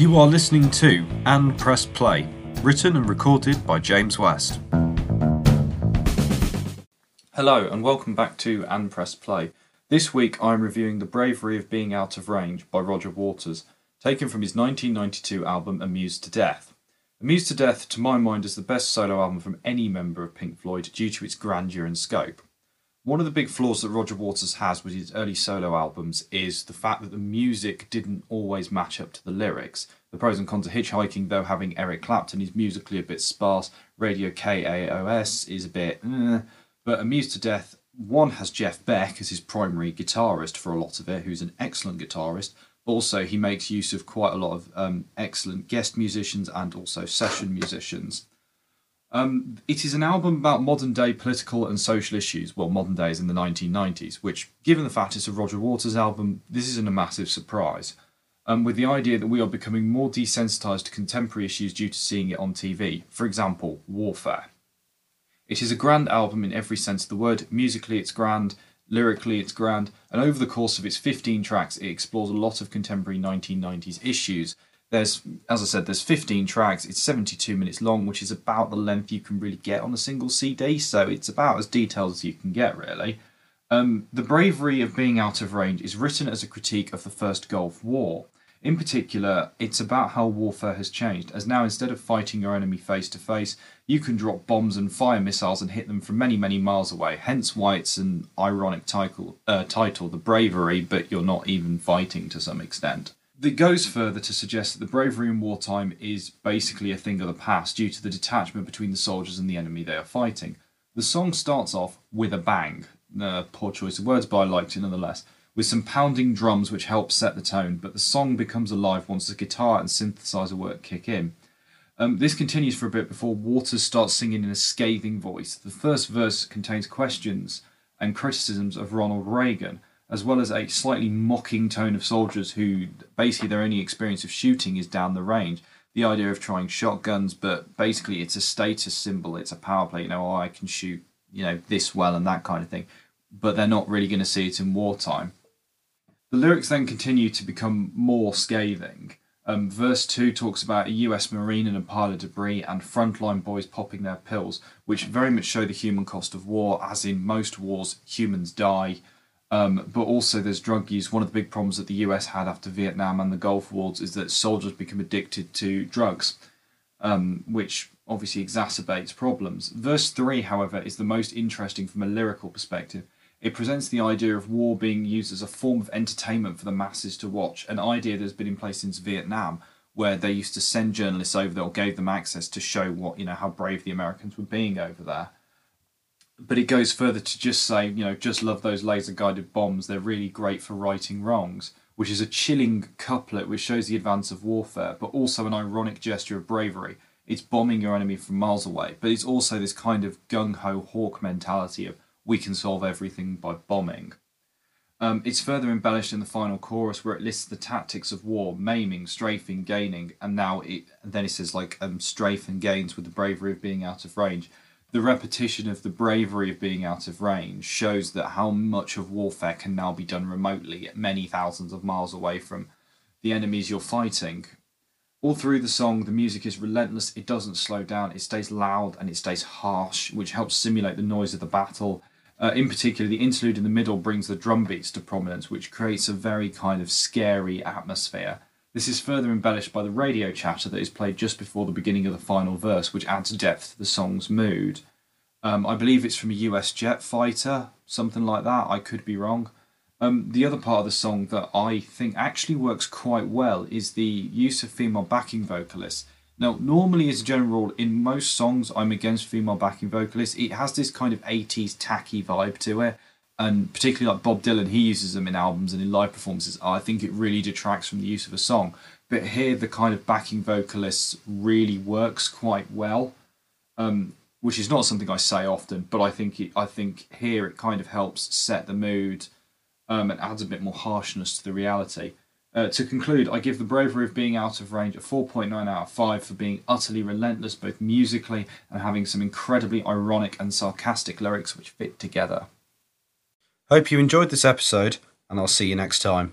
You are listening to And Press Play, written and recorded by James West. Hello, and welcome back to And Press Play. This week I'm reviewing The Bravery of Being Out of Range by Roger Waters, taken from his 1992 album Amused to Death. Amused to Death, to my mind, is the best solo album from any member of Pink Floyd due to its grandeur and scope. One of the big flaws that Roger Waters has with his early solo albums is the fact that the music didn't always match up to the lyrics. The pros and cons of hitchhiking, though having Eric Clapton is musically a bit sparse, Radio KAOS is a bit, eh. but Amused to Death, one has Jeff Beck as his primary guitarist for a lot of it, who's an excellent guitarist. Also, he makes use of quite a lot of um, excellent guest musicians and also session musicians. Um, it is an album about modern day political and social issues. Well, modern days in the 1990s, which, given the fact it's a Roger Waters album, this isn't a massive surprise. Um, with the idea that we are becoming more desensitized to contemporary issues due to seeing it on TV. For example, warfare. It is a grand album in every sense of the word. Musically, it's grand. Lyrically, it's grand. And over the course of its 15 tracks, it explores a lot of contemporary 1990s issues there's, as I said, there's 15 tracks. It's 72 minutes long, which is about the length you can really get on a single CD. So it's about as detailed as you can get, really. Um, the bravery of being out of range is written as a critique of the First Gulf War. In particular, it's about how warfare has changed, as now instead of fighting your enemy face to face, you can drop bombs and fire missiles and hit them from many, many miles away. Hence why it's an ironic title, uh, title The Bravery, but you're not even fighting to some extent it goes further to suggest that the bravery in wartime is basically a thing of the past due to the detachment between the soldiers and the enemy they are fighting. The song starts off with a bang. Uh, poor choice of words, but I liked it nonetheless. With some pounding drums which help set the tone, but the song becomes alive once the guitar and synthesizer work kick in. Um, this continues for a bit before Waters starts singing in a scathing voice. The first verse contains questions and criticisms of Ronald Reagan, as well as a slightly mocking tone of soldiers who basically their only experience of shooting is down the range. The idea of trying shotguns, but basically it's a status symbol, it's a power play, you know, oh, I can shoot, you know, this well and that kind of thing. But they're not really going to see it in wartime. The lyrics then continue to become more scathing. Um, verse 2 talks about a US Marine in a pile of debris and frontline boys popping their pills, which very much show the human cost of war, as in most wars, humans die um, but also, there's drug use. One of the big problems that the US had after Vietnam and the Gulf Wars is that soldiers become addicted to drugs, um, which obviously exacerbates problems. Verse 3, however, is the most interesting from a lyrical perspective. It presents the idea of war being used as a form of entertainment for the masses to watch, an idea that has been in place since Vietnam, where they used to send journalists over there or gave them access to show what you know how brave the Americans were being over there but it goes further to just say, you know, just love those laser guided bombs. They're really great for righting wrongs, which is a chilling couplet which shows the advance of warfare, but also an ironic gesture of bravery. It's bombing your enemy from miles away, but it's also this kind of gung ho hawk mentality of we can solve everything by bombing. Um, it's further embellished in the final chorus where it lists the tactics of war maiming, strafing, gaining, and now it, and then it says like um, strafe and gains with the bravery of being out of range the repetition of the bravery of being out of range shows that how much of warfare can now be done remotely many thousands of miles away from the enemies you're fighting. All through the song, the music is relentless, it doesn't slow down, it stays loud and it stays harsh, which helps simulate the noise of the battle. Uh, in particular, the interlude in the middle brings the drum beats to prominence, which creates a very kind of scary atmosphere. This is further embellished by the radio chatter that is played just before the beginning of the final verse, which adds depth to the song's mood. Um, I believe it's from a US jet fighter, something like that. I could be wrong. Um, the other part of the song that I think actually works quite well is the use of female backing vocalists. Now, normally, as a general rule, in most songs, I'm against female backing vocalists. It has this kind of 80s tacky vibe to it and particularly like Bob Dylan, he uses them in albums and in live performances. I think it really detracts from the use of a song. But here, the kind of backing vocalists really works quite well, um, which is not something I say often. But I think it, I think here it kind of helps set the mood um, and adds a bit more harshness to the reality. Uh, to conclude, I give the bravery of being out of range a 4.9 out of 5 for being utterly relentless both musically and having some incredibly ironic and sarcastic lyrics which fit together. Hope you enjoyed this episode, and I'll see you next time.